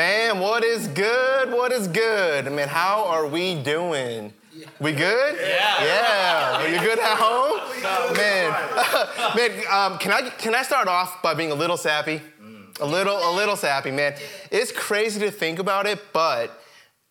Fam, what is good? What is good? Man, how are we doing? We good? Yeah. Yeah. Are you good at home? Man, man, um, can I can I start off by being a little sappy? A little, a little sappy, man. It's crazy to think about it, but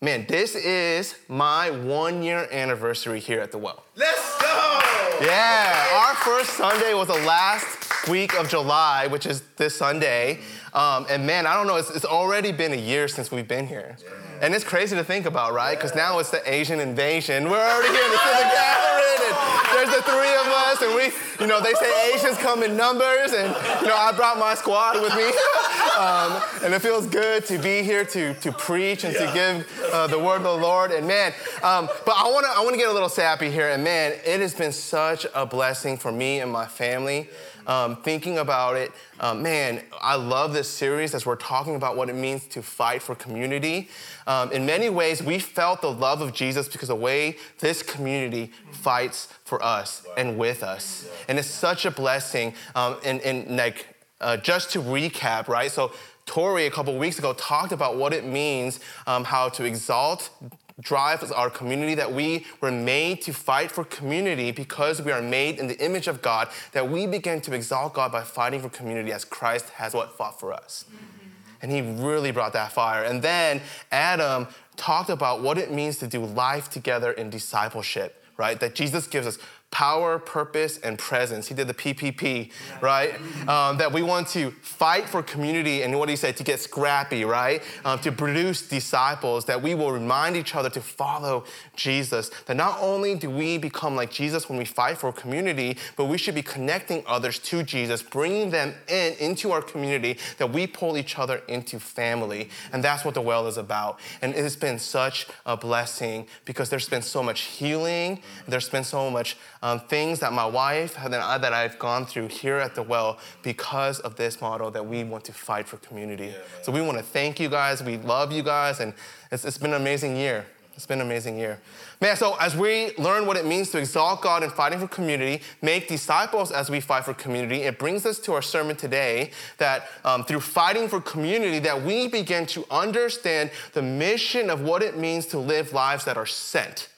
man, this is my one year anniversary here at the well. Let's go! Yeah, our first Sunday was the last week of July, which is this Sunday. Um, and man, I don't know, it's, it's, already been a year since we've been here. And it's crazy to think about, right? Because now it's the Asian invasion. We're already here to see the gathering, and there's the three of us, and we, you know, they say Asians come in numbers, and you know, I brought my squad with me, um, and it feels good to be here to to preach and to give uh, the word of the Lord. And man, um, but I want to I want to get a little sappy here, and man, it has been such a blessing for me and my family um, thinking about it, um, man, I love this series as we're talking about what it means to fight for community. Um, in many ways, we felt the love of Jesus because the way this community fights for us and with us. And it's such a blessing. Um, and, and like, uh, just to recap, right? So Tori a couple weeks ago talked about what it means, um, how to exalt drives our community, that we were made to fight for community because we are made in the image of God, that we begin to exalt God by fighting for community as Christ has what fought for us. Mm-hmm. And he really brought that fire. And then Adam talked about what it means to do life together in discipleship, right? That Jesus gives us power, purpose, and presence. He did the PPP, right? Um, that we want to fight for community and what he said, to get scrappy, right? Um, to produce disciples, that we will remind each other to follow Jesus. That not only do we become like Jesus when we fight for community, but we should be connecting others to Jesus, bringing them in into our community, that we pull each other into family. And that's what the well is about. And it has been such a blessing because there's been so much healing, there's been so much um, things that my wife and I, that I've gone through here at the well because of this model that we want to fight for community. Yeah, so we want to thank you guys. We love you guys, and it's, it's been an amazing year. It's been an amazing year. Man, so as we learn what it means to exalt God in fighting for community, make disciples as we fight for community, it brings us to our sermon today that um, through fighting for community, that we begin to understand the mission of what it means to live lives that are sent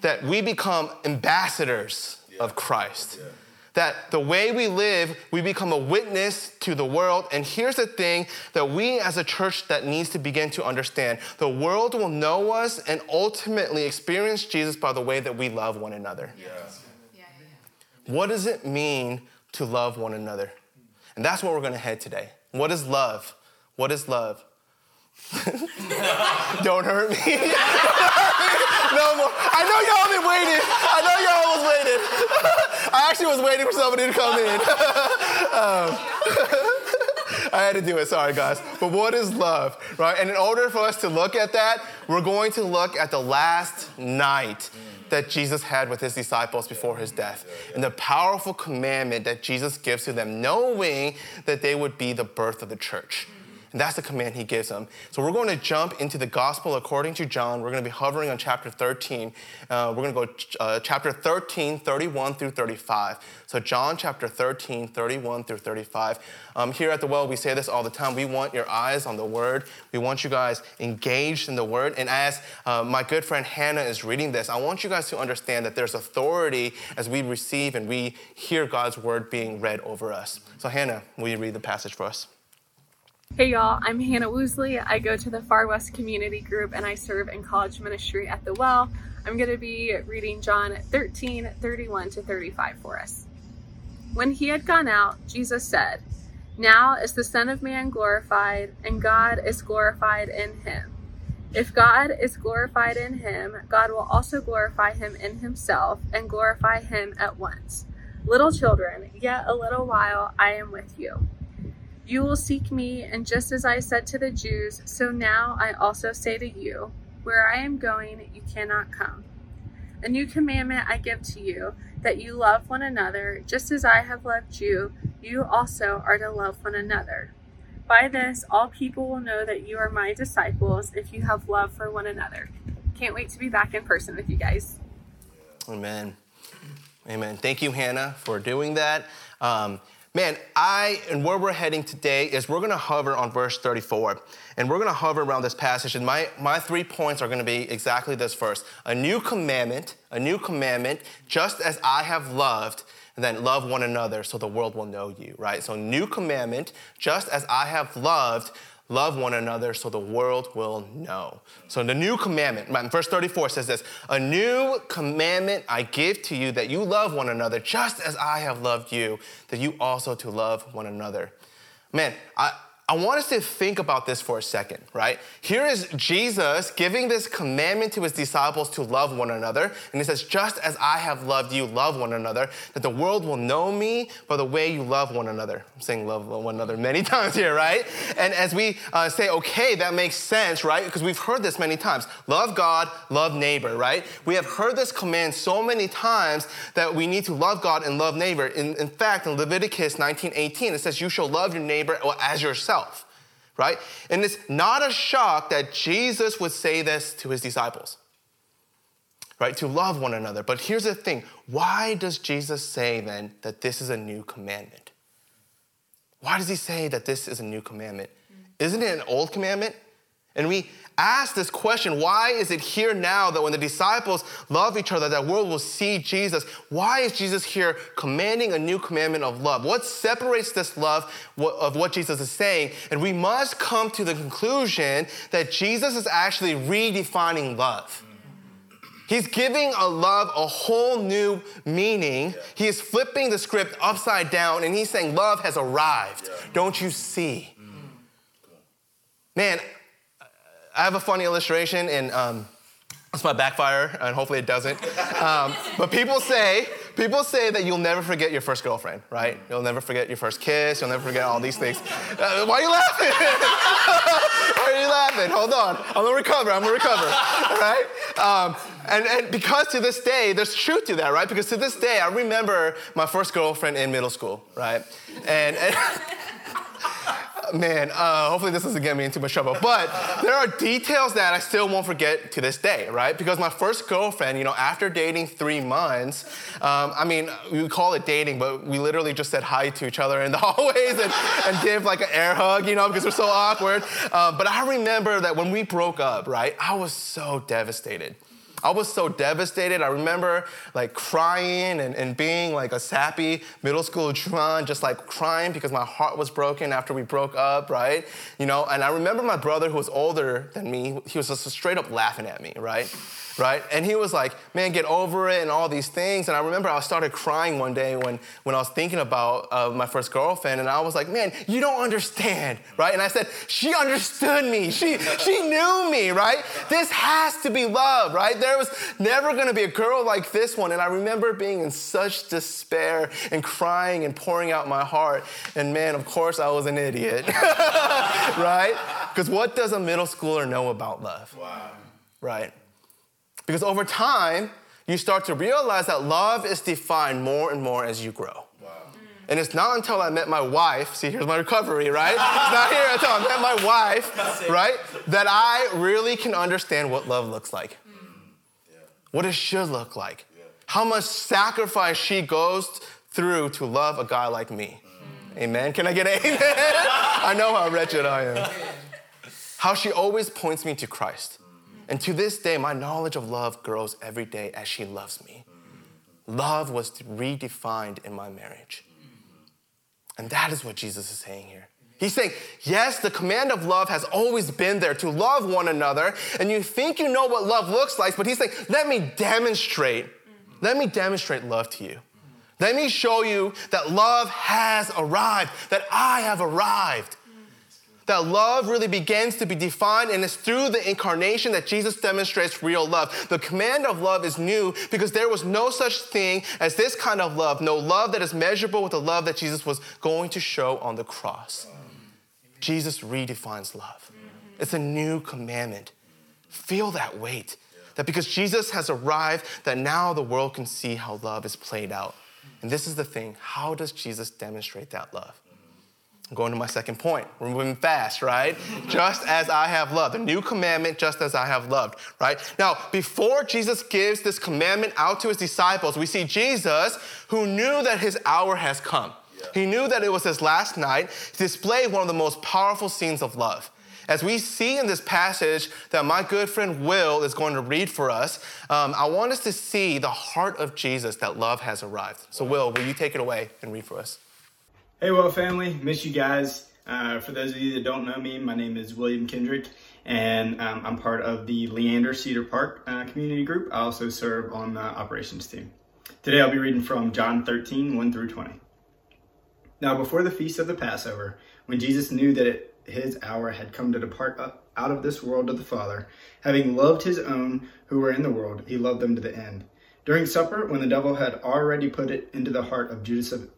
that we become ambassadors yeah. of Christ. Yeah. That the way we live, we become a witness to the world. And here's the thing that we as a church that needs to begin to understand the world will know us and ultimately experience Jesus by the way that we love one another. Yeah. What does it mean to love one another? And that's where we're going to head today. What is love? What is love? Don't hurt me. no more. I know y'all been waiting. I know y'all was waiting. I actually was waiting for somebody to come in. um, I had to do it, sorry guys. But what is love, right? And in order for us to look at that, we're going to look at the last night that Jesus had with his disciples before his death and the powerful commandment that Jesus gives to them, knowing that they would be the birth of the church. And that's the command he gives them. So we're going to jump into the gospel according to John. We're going to be hovering on chapter 13. Uh, we're going to go uh, chapter 13, 31 through 35. So John chapter 13, 31 through 35. Um, here at the well, we say this all the time. We want your eyes on the word. We want you guys engaged in the word. And as uh, my good friend Hannah is reading this, I want you guys to understand that there's authority as we receive and we hear God's word being read over us. So Hannah, will you read the passage for us? Hey y'all, I'm Hannah Woosley. I go to the Far West Community Group and I serve in college ministry at the Well. I'm going to be reading John 13, 31 to 35 for us. When he had gone out, Jesus said, Now is the Son of Man glorified, and God is glorified in him. If God is glorified in him, God will also glorify him in himself and glorify him at once. Little children, yet a little while I am with you. You will seek me, and just as I said to the Jews, so now I also say to you, where I am going, you cannot come. A new commandment I give to you, that you love one another, just as I have loved you, you also are to love one another. By this, all people will know that you are my disciples if you have love for one another. Can't wait to be back in person with you guys. Amen. Amen. Thank you, Hannah, for doing that. Um, man, I and where we're heading today is we're gonna hover on verse 34. And we're gonna hover around this passage. And my, my three points are gonna be exactly this first. A new commandment, a new commandment, just as I have loved, and then love one another so the world will know you, right? So, new commandment, just as I have loved, love one another so the world will know. So, the new commandment, verse 34 says this A new commandment I give to you that you love one another just as I have loved you, that you also to love one another. Man, I, I want us to think about this for a second, right? Here is Jesus giving this commandment to his disciples to love one another. And he says, Just as I have loved you, love one another, that the world will know me by the way you love one another. I'm saying love one another many times here, right? And as we uh, say, okay, that makes sense, right? Because we've heard this many times love God, love neighbor, right? We have heard this command so many times that we need to love God and love neighbor. In, in fact, in Leviticus 19 18, it says, You shall love your neighbor as yourself himself, right? And it's not a shock that Jesus would say this to his disciples, right? To love one another. But here's the thing why does Jesus say then that this is a new commandment? Why does he say that this is a new commandment? Isn't it an old commandment? And we ask this question why is it here now that when the disciples love each other, that world will see Jesus? Why is Jesus here commanding a new commandment of love? What separates this love of what Jesus is saying? And we must come to the conclusion that Jesus is actually redefining love. He's giving a love a whole new meaning. He is flipping the script upside down and he's saying, Love has arrived. Don't you see? Man, I have a funny illustration, and um, this might backfire, and hopefully it doesn't. Um, but people say, people say that you'll never forget your first girlfriend, right? You'll never forget your first kiss. You'll never forget all these things. Uh, why are you laughing? why are you laughing? Hold on. I'm gonna recover. I'm gonna recover. right? Um, and, and because to this day, there's truth to that, right? Because to this day, I remember my first girlfriend in middle school, right? And, and man, uh, hopefully this doesn't get me into much trouble. But there are details that I still won't forget to this day, right? Because my first girlfriend, you know, after dating three months, um, I mean, we call it dating, but we literally just said hi to each other in the hallways and, and gave like an air hug, you know, because we're so awkward. Uh, but I remember that when we broke up, right, I was so devastated. I was so devastated. I remember like crying and, and being like a sappy middle school Juhan, just like crying because my heart was broken after we broke up, right? You know, and I remember my brother who was older than me, he was just straight up laughing at me, right? Right? And he was like, man, get over it and all these things. And I remember I started crying one day when, when I was thinking about uh, my first girlfriend. And I was like, man, you don't understand, right? And I said, she understood me. She, she knew me, right? This has to be love, right? There was never gonna be a girl like this one. And I remember being in such despair and crying and pouring out my heart. And man, of course, I was an idiot, right? Because what does a middle schooler know about love? Wow. Right? Because over time, you start to realize that love is defined more and more as you grow. Wow. And it's not until I met my wife, see, here's my recovery, right? it's not here until I met my wife, right, that I really can understand what love looks like, yeah. what it should look like, yeah. how much sacrifice she goes through to love a guy like me. Mm. Amen. Can I get an amen? I know how wretched I am. How she always points me to Christ. And to this day, my knowledge of love grows every day as she loves me. Love was redefined in my marriage. And that is what Jesus is saying here. He's saying, yes, the command of love has always been there to love one another. And you think you know what love looks like, but he's saying, let me demonstrate, let me demonstrate love to you. Let me show you that love has arrived, that I have arrived that love really begins to be defined, and it's through the incarnation that Jesus demonstrates real love. The command of love is new because there was no such thing as this kind of love, no love that is measurable with the love that Jesus was going to show on the cross. Jesus redefines love. It's a new commandment. Feel that weight. That because Jesus has arrived, that now the world can see how love is played out. And this is the thing how does Jesus demonstrate that love? I'm going to my second point. We're moving fast, right? just as I have loved. The new commandment, just as I have loved, right? Now, before Jesus gives this commandment out to his disciples, we see Jesus who knew that his hour has come. He knew that it was his last night to display one of the most powerful scenes of love. As we see in this passage that my good friend Will is going to read for us, um, I want us to see the heart of Jesus that love has arrived. So, Will, will you take it away and read for us? Hey, Well family, miss you guys. Uh, for those of you that don't know me, my name is William Kendrick, and um, I'm part of the Leander Cedar Park uh, community group. I also serve on the operations team. Today I'll be reading from John 13, 1 through 20. Now, before the feast of the Passover, when Jesus knew that it, his hour had come to depart out of this world to the Father, having loved his own who were in the world, he loved them to the end. During supper, when the devil had already put it into the heart of Judas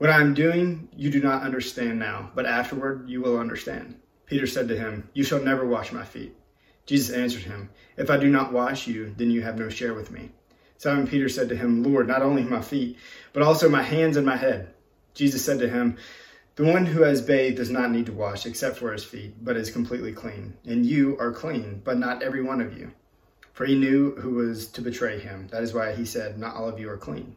What I am doing you do not understand now, but afterward you will understand. Peter said to him, You shall never wash my feet. Jesus answered him, If I do not wash you, then you have no share with me. Simon Peter said to him, Lord, not only my feet, but also my hands and my head. Jesus said to him, The one who has bathed does not need to wash except for his feet, but is completely clean. And you are clean, but not every one of you. For he knew who was to betray him. That is why he said, Not all of you are clean.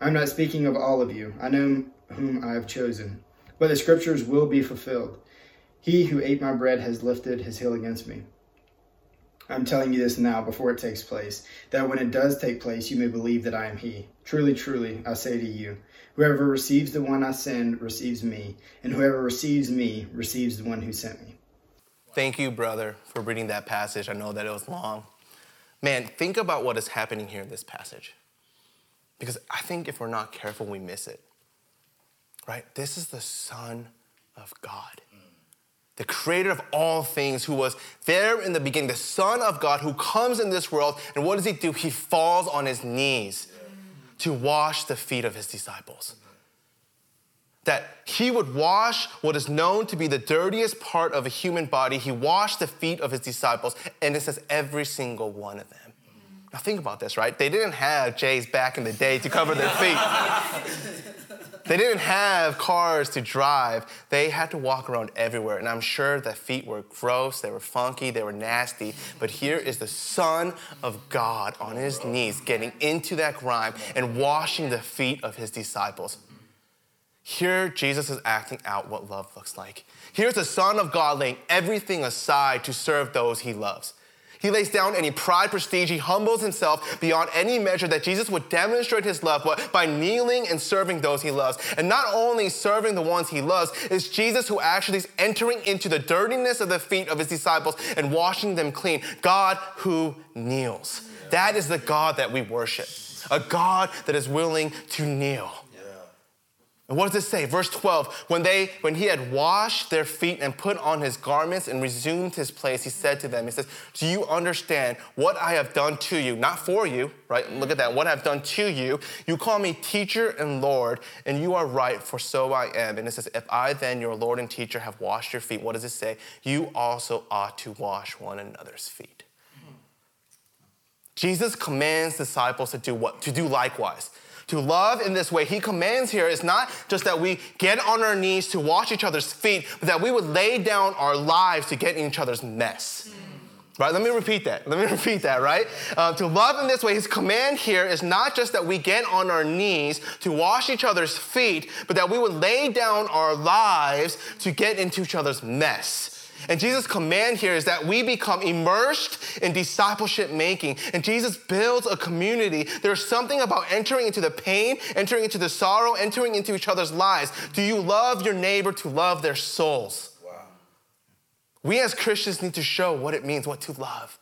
I'm not speaking of all of you. I know whom I have chosen. But the scriptures will be fulfilled. He who ate my bread has lifted his heel against me. I'm telling you this now before it takes place, that when it does take place, you may believe that I am he. Truly, truly, I say to you, whoever receives the one I send receives me, and whoever receives me receives the one who sent me. Thank you, brother, for reading that passage. I know that it was long. Man, think about what is happening here in this passage. Because I think if we're not careful, we miss it. Right? This is the Son of God, the creator of all things, who was there in the beginning, the Son of God who comes in this world. And what does he do? He falls on his knees to wash the feet of his disciples. That he would wash what is known to be the dirtiest part of a human body. He washed the feet of his disciples, and it says every single one of them. Now think about this, right? They didn't have J's back in the day to cover their feet. they didn't have cars to drive. They had to walk around everywhere. And I'm sure the feet were gross, they were funky, they were nasty. But here is the Son of God on his knees getting into that grime and washing the feet of his disciples. Here, Jesus is acting out what love looks like. Here's the Son of God laying everything aside to serve those he loves. He lays down any pride, prestige. He humbles himself beyond any measure that Jesus would demonstrate his love by kneeling and serving those he loves. And not only serving the ones he loves, it's Jesus who actually is entering into the dirtiness of the feet of his disciples and washing them clean. God who kneels. That is the God that we worship, a God that is willing to kneel. And what does it say? Verse 12, when they when he had washed their feet and put on his garments and resumed his place, he said to them, he says, "Do you understand what I have done to you? Not for you, right? Look at that. What I've done to you. You call me teacher and Lord, and you are right, for so I am." And it says, "If I then, your Lord and teacher, have washed your feet, what does it say? You also ought to wash one another's feet." Hmm. Jesus commands disciples to do what? To do likewise. To love in this way, he commands here is not just that we get on our knees to wash each other's feet, but that we would lay down our lives to get in each other's mess. Right? Let me repeat that. Let me repeat that, right? Uh, to love in this way, his command here is not just that we get on our knees to wash each other's feet, but that we would lay down our lives to get into each other's mess. And Jesus' command here is that we become immersed in discipleship making. And Jesus builds a community. There's something about entering into the pain, entering into the sorrow, entering into each other's lives. Do you love your neighbor to love their souls? Wow. We as Christians need to show what it means, what to love.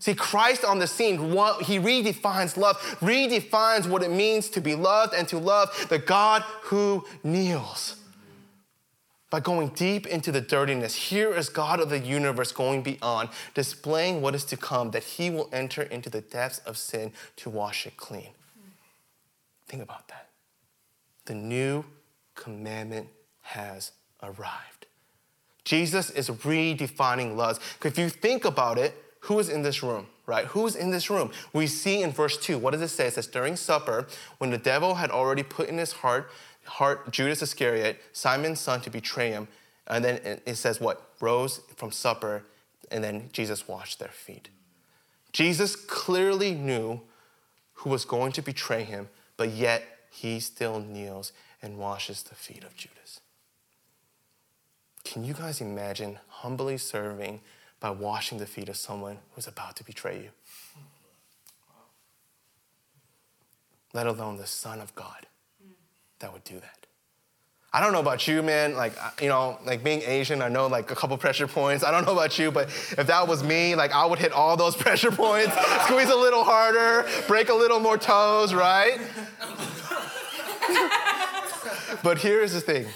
See, Christ on the scene, what, he redefines love, redefines what it means to be loved and to love the God who kneels. By going deep into the dirtiness, here is God of the universe going beyond, displaying what is to come, that he will enter into the depths of sin to wash it clean. Think about that. The new commandment has arrived. Jesus is redefining love. If you think about it, who is in this room, right? Who's in this room? We see in verse 2, what does it say? It says, during supper, when the devil had already put in his heart, heart Judas Iscariot, Simon's son, to betray him, and then it says what? Rose from supper, and then Jesus washed their feet. Jesus clearly knew who was going to betray him, but yet he still kneels and washes the feet of Judas. Can you guys imagine humbly serving by washing the feet of someone who's about to betray you. Let alone the Son of God that would do that. I don't know about you, man. Like, you know, like being Asian, I know like a couple pressure points. I don't know about you, but if that was me, like I would hit all those pressure points, squeeze a little harder, break a little more toes, right? but here's the thing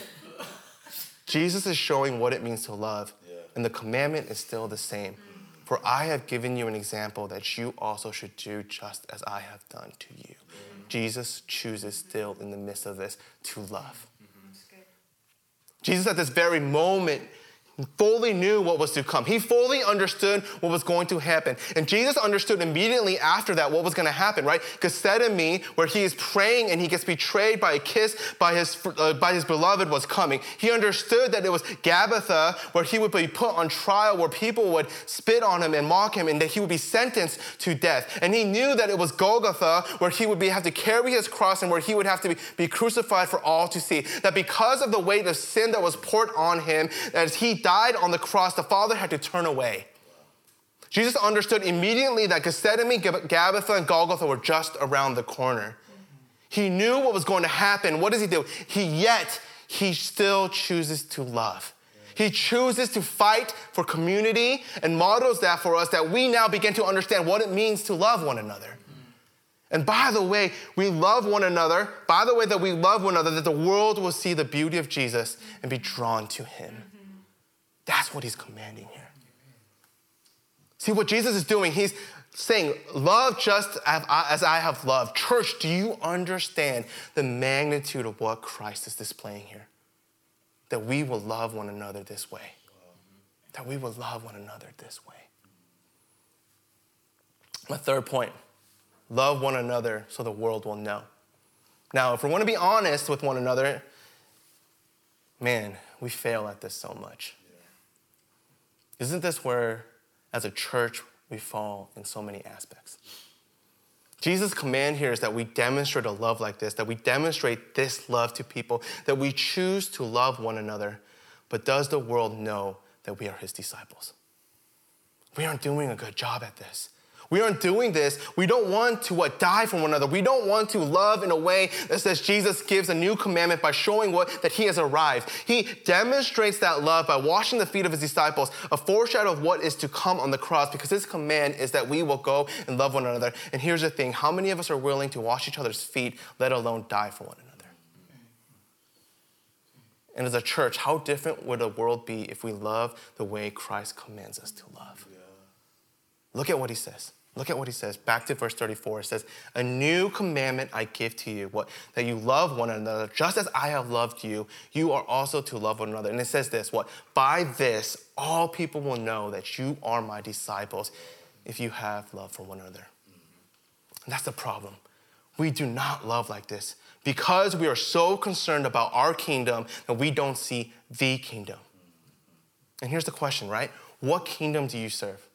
Jesus is showing what it means to love and the commandment is still the same. For I have given you an example that you also should do just as I have done to you. Jesus chooses still in the midst of this to love. Mm-hmm. Jesus, at this very moment, fully knew what was to come. He fully understood what was going to happen. And Jesus understood immediately after that what was going to happen, right? Gethsemane, where he is praying and he gets betrayed by a kiss by his, uh, by his beloved, was coming. He understood that it was Gabbatha, where he would be put on trial, where people would spit on him and mock him, and that he would be sentenced to death. And he knew that it was Golgotha, where he would be, have to carry his cross and where he would have to be, be crucified for all to see. That because of the weight of sin that was poured on him, as he died on the cross, the Father had to turn away. Jesus understood immediately that Gethsemane, Gabbatha, and Golgotha were just around the corner. He knew what was going to happen. What does he do? He yet, he still chooses to love. He chooses to fight for community and models that for us that we now begin to understand what it means to love one another. And by the way, we love one another, by the way that we love one another, that the world will see the beauty of Jesus and be drawn to him. That's what he's commanding here. See what Jesus is doing? He's saying, Love just as I have loved. Church, do you understand the magnitude of what Christ is displaying here? That we will love one another this way. That we will love one another this way. My third point love one another so the world will know. Now, if we want to be honest with one another, man, we fail at this so much. Isn't this where, as a church, we fall in so many aspects? Jesus' command here is that we demonstrate a love like this, that we demonstrate this love to people, that we choose to love one another. But does the world know that we are his disciples? We aren't doing a good job at this. We aren't doing this. We don't want to what die for one another. We don't want to love in a way that says Jesus gives a new commandment by showing what that he has arrived. He demonstrates that love by washing the feet of his disciples, a foreshadow of what is to come on the cross, because his command is that we will go and love one another. And here's the thing: how many of us are willing to wash each other's feet, let alone die for one another? And as a church, how different would the world be if we love the way Christ commands us to love? Look at what he says. Look at what he says. Back to verse 34. It says, A new commandment I give to you, what, that you love one another, just as I have loved you, you are also to love one another. And it says this, what? By this, all people will know that you are my disciples if you have love for one another. And that's the problem. We do not love like this because we are so concerned about our kingdom that we don't see the kingdom. And here's the question, right? What kingdom do you serve?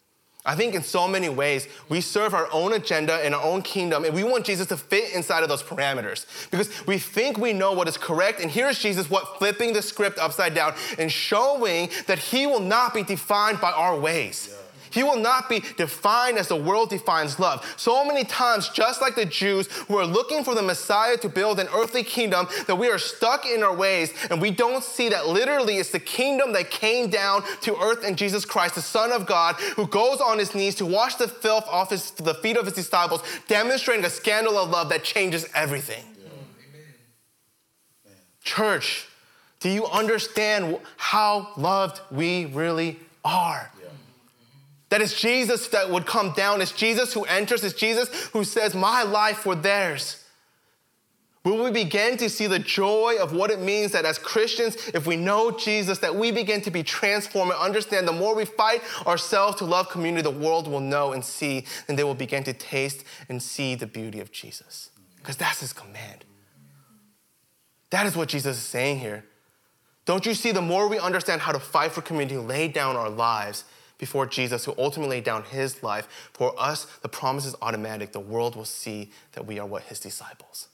I think in so many ways, we serve our own agenda in our own kingdom, and we want Jesus to fit inside of those parameters because we think we know what is correct. And here's Jesus, what flipping the script upside down and showing that he will not be defined by our ways. He will not be defined as the world defines love. So many times, just like the Jews who are looking for the Messiah to build an earthly kingdom, that we are stuck in our ways and we don't see that literally it's the kingdom that came down to earth in Jesus Christ, the Son of God, who goes on his knees to wash the filth off his, the feet of his disciples, demonstrating a scandal of love that changes everything. Yeah. Church, do you understand how loved we really are? That it's Jesus that would come down. It's Jesus who enters. It's Jesus who says, My life for theirs. Will we begin to see the joy of what it means that as Christians, if we know Jesus, that we begin to be transformed and understand the more we fight ourselves to love community, the world will know and see, and they will begin to taste and see the beauty of Jesus. Because that's his command. That is what Jesus is saying here. Don't you see, the more we understand how to fight for community, lay down our lives, before Jesus, who ultimately laid down his life. For us, the promise is automatic. The world will see that we are what his disciples.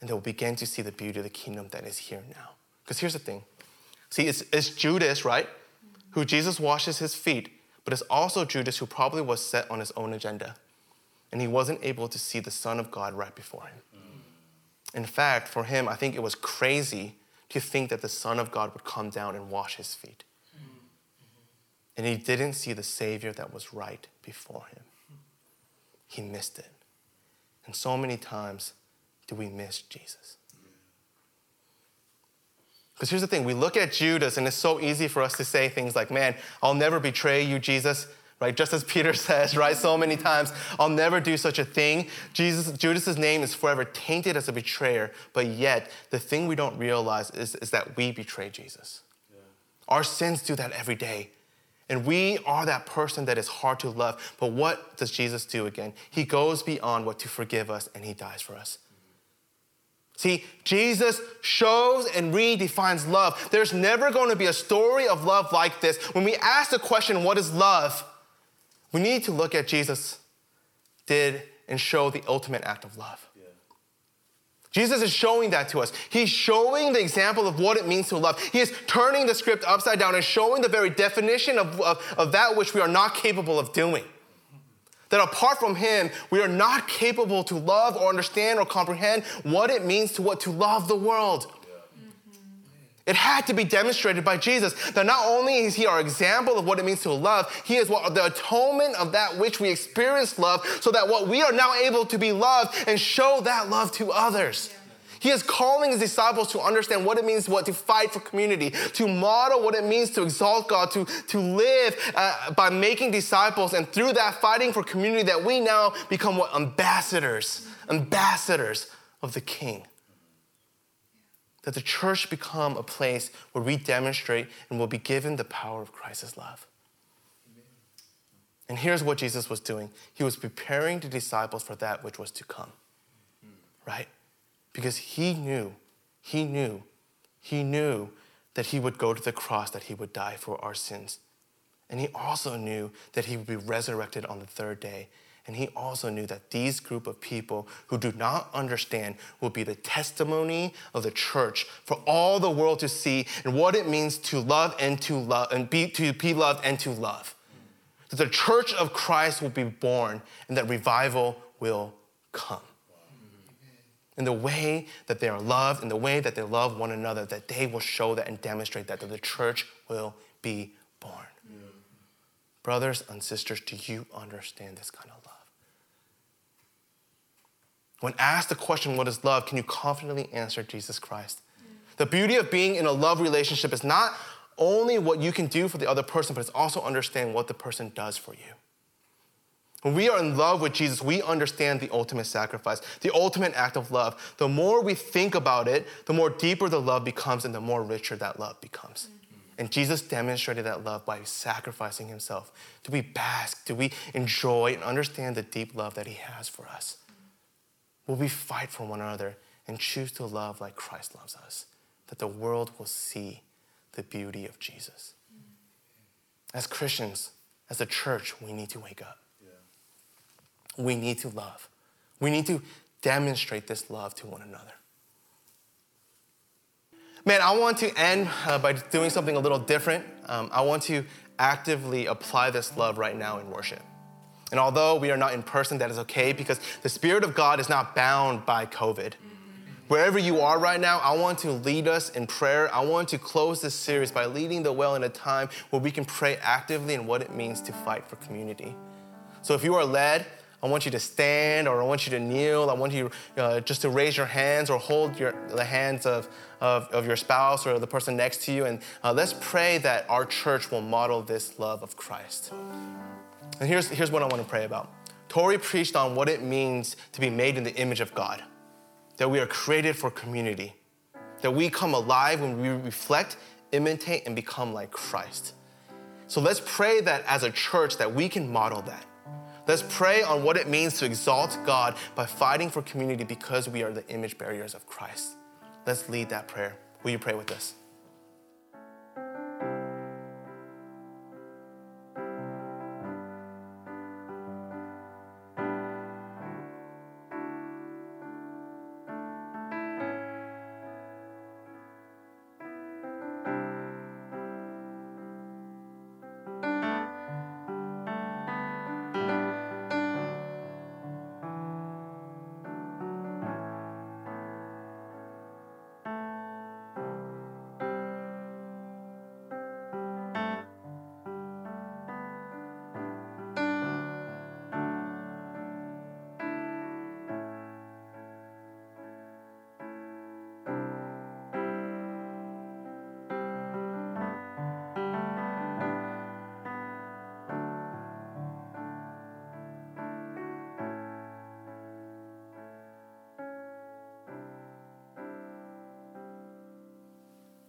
And they will begin to see the beauty of the kingdom that is here now. Because here's the thing see, it's, it's Judas, right? Who Jesus washes his feet, but it's also Judas who probably was set on his own agenda. And he wasn't able to see the Son of God right before him. In fact, for him, I think it was crazy to think that the Son of God would come down and wash his feet and he didn't see the Savior that was right before him. He missed it. And so many times do we miss Jesus. Because here's the thing we look at Judas, and it's so easy for us to say things like, Man, I'll never betray you, Jesus. Right, just as Peter says, right, so many times, I'll never do such a thing. Jesus, Judas's name is forever tainted as a betrayer, but yet the thing we don't realize is, is that we betray Jesus. Yeah. Our sins do that every day. And we are that person that is hard to love. But what does Jesus do again? He goes beyond what to forgive us and he dies for us. See, Jesus shows and redefines love. There's never going to be a story of love like this. When we ask the question, what is love? We need to look at Jesus did and show the ultimate act of love. Jesus is showing that to us. He's showing the example of what it means to love. He is turning the script upside down and showing the very definition of, of, of, that which we are not capable of doing. That apart from Him, we are not capable to love or understand or comprehend what it means to what to love the world. It had to be demonstrated by Jesus. That not only is he our example of what it means to love, he is what, the atonement of that which we experience love, so that what we are now able to be loved and show that love to others. He is calling his disciples to understand what it means what to fight for community, to model what it means to exalt God, to, to live uh, by making disciples, and through that fighting for community, that we now become what? Ambassadors, ambassadors of the King that the church become a place where we demonstrate and will be given the power of Christ's love. And here's what Jesus was doing He was preparing the disciples for that which was to come, right? Because He knew, He knew, He knew that He would go to the cross, that He would die for our sins. And He also knew that He would be resurrected on the third day and he also knew that these group of people who do not understand will be the testimony of the church for all the world to see and what it means to love and to love and be to be loved and to love. That the church of Christ will be born and that revival will come. In the way that they are loved, in the way that they love one another, that they will show that and demonstrate that, that the church will be born. Yeah. Brothers and sisters, do you understand this kind of love? When asked the question, What is love? can you confidently answer Jesus Christ? The beauty of being in a love relationship is not only what you can do for the other person, but it's also understanding what the person does for you. When we are in love with Jesus, we understand the ultimate sacrifice, the ultimate act of love. The more we think about it, the more deeper the love becomes and the more richer that love becomes. And Jesus demonstrated that love by sacrificing himself. Do we bask? Do we enjoy and understand the deep love that he has for us? Will we fight for one another and choose to love like Christ loves us? That the world will see the beauty of Jesus. As Christians, as a church, we need to wake up. Yeah. We need to love. We need to demonstrate this love to one another. Man, I want to end uh, by doing something a little different. Um, I want to actively apply this love right now in worship. And although we are not in person, that is okay because the Spirit of God is not bound by COVID. Wherever you are right now, I want to lead us in prayer. I want to close this series by leading the well in a time where we can pray actively in what it means to fight for community. So if you are led, I want you to stand or I want you to kneel. I want you uh, just to raise your hands or hold your, the hands of, of, of your spouse or the person next to you. And uh, let's pray that our church will model this love of Christ. And here's, here's what I want to pray about. Tori preached on what it means to be made in the image of God, that we are created for community, that we come alive when we reflect, imitate, and become like Christ. So let's pray that as a church that we can model that. Let's pray on what it means to exalt God by fighting for community because we are the image bearers of Christ. Let's lead that prayer. Will you pray with us?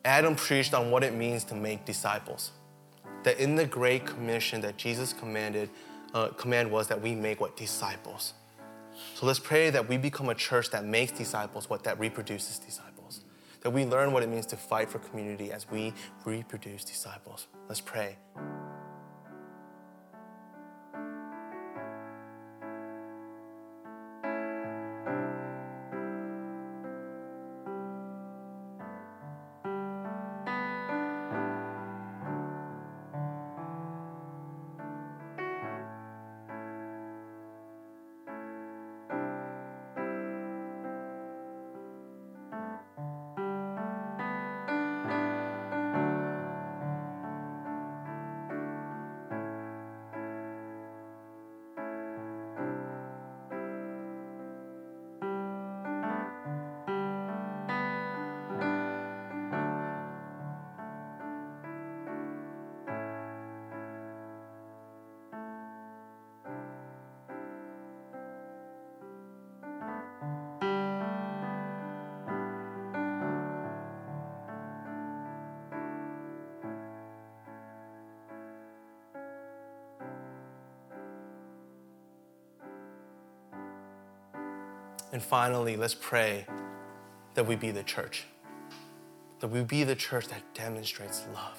Adam preached on what it means to make disciples. That in the Great Commission that Jesus commanded, uh, command was that we make what disciples. So let's pray that we become a church that makes disciples, what that reproduces disciples. That we learn what it means to fight for community as we reproduce disciples. Let's pray. And finally, let's pray that we be the church. That we be the church that demonstrates love.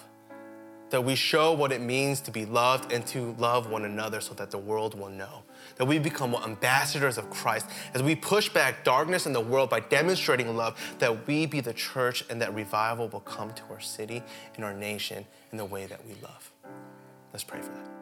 That we show what it means to be loved and to love one another so that the world will know. That we become ambassadors of Christ as we push back darkness in the world by demonstrating love, that we be the church and that revival will come to our city and our nation in the way that we love. Let's pray for that.